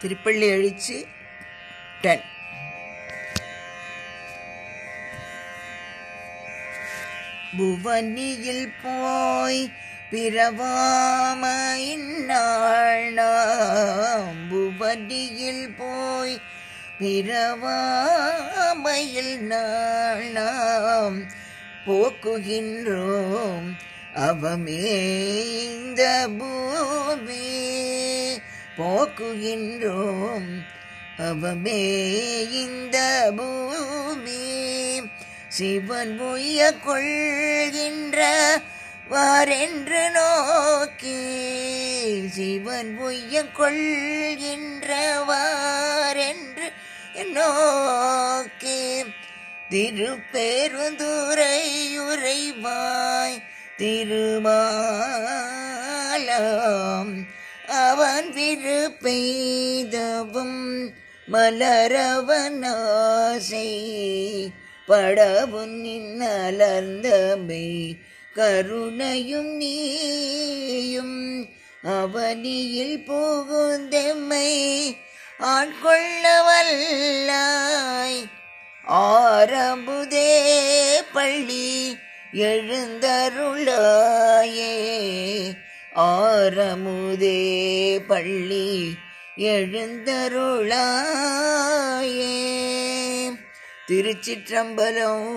திருப்பள்ளி எழுச்சி டென் புவனியில் போய் பிறவாமையின் நாள் புவனியில் போய் பிறவாமையில் நாம் போக்குகின்றோம். அவமே இந்த பூமி போக்குகின்றோம். அவமே இந்த பூமி. சிவன் உய்ய கொள்கின்ற வாரென்று நோக்கி. சிவன் உய்ய கொள்கின்ற வாரென்று நோக்கி. திருப்பெருந்துரை உரைவாய் திருமாலாம். அவன் விருப்பெய்தவும் மலரவனாசை படவும் நின்னலர்ந்தமை கருணையும் நீயும் அவனியில் புகுந்தெம்மை ஆட்கொள்ளவல்லாய் ஆரம்புதே பள்ளி எழுந்தருளாயே ஆரமு ஆரமுதே பள்ளி எழுந்தருளாயே. திருச்சிற்றம்பலம்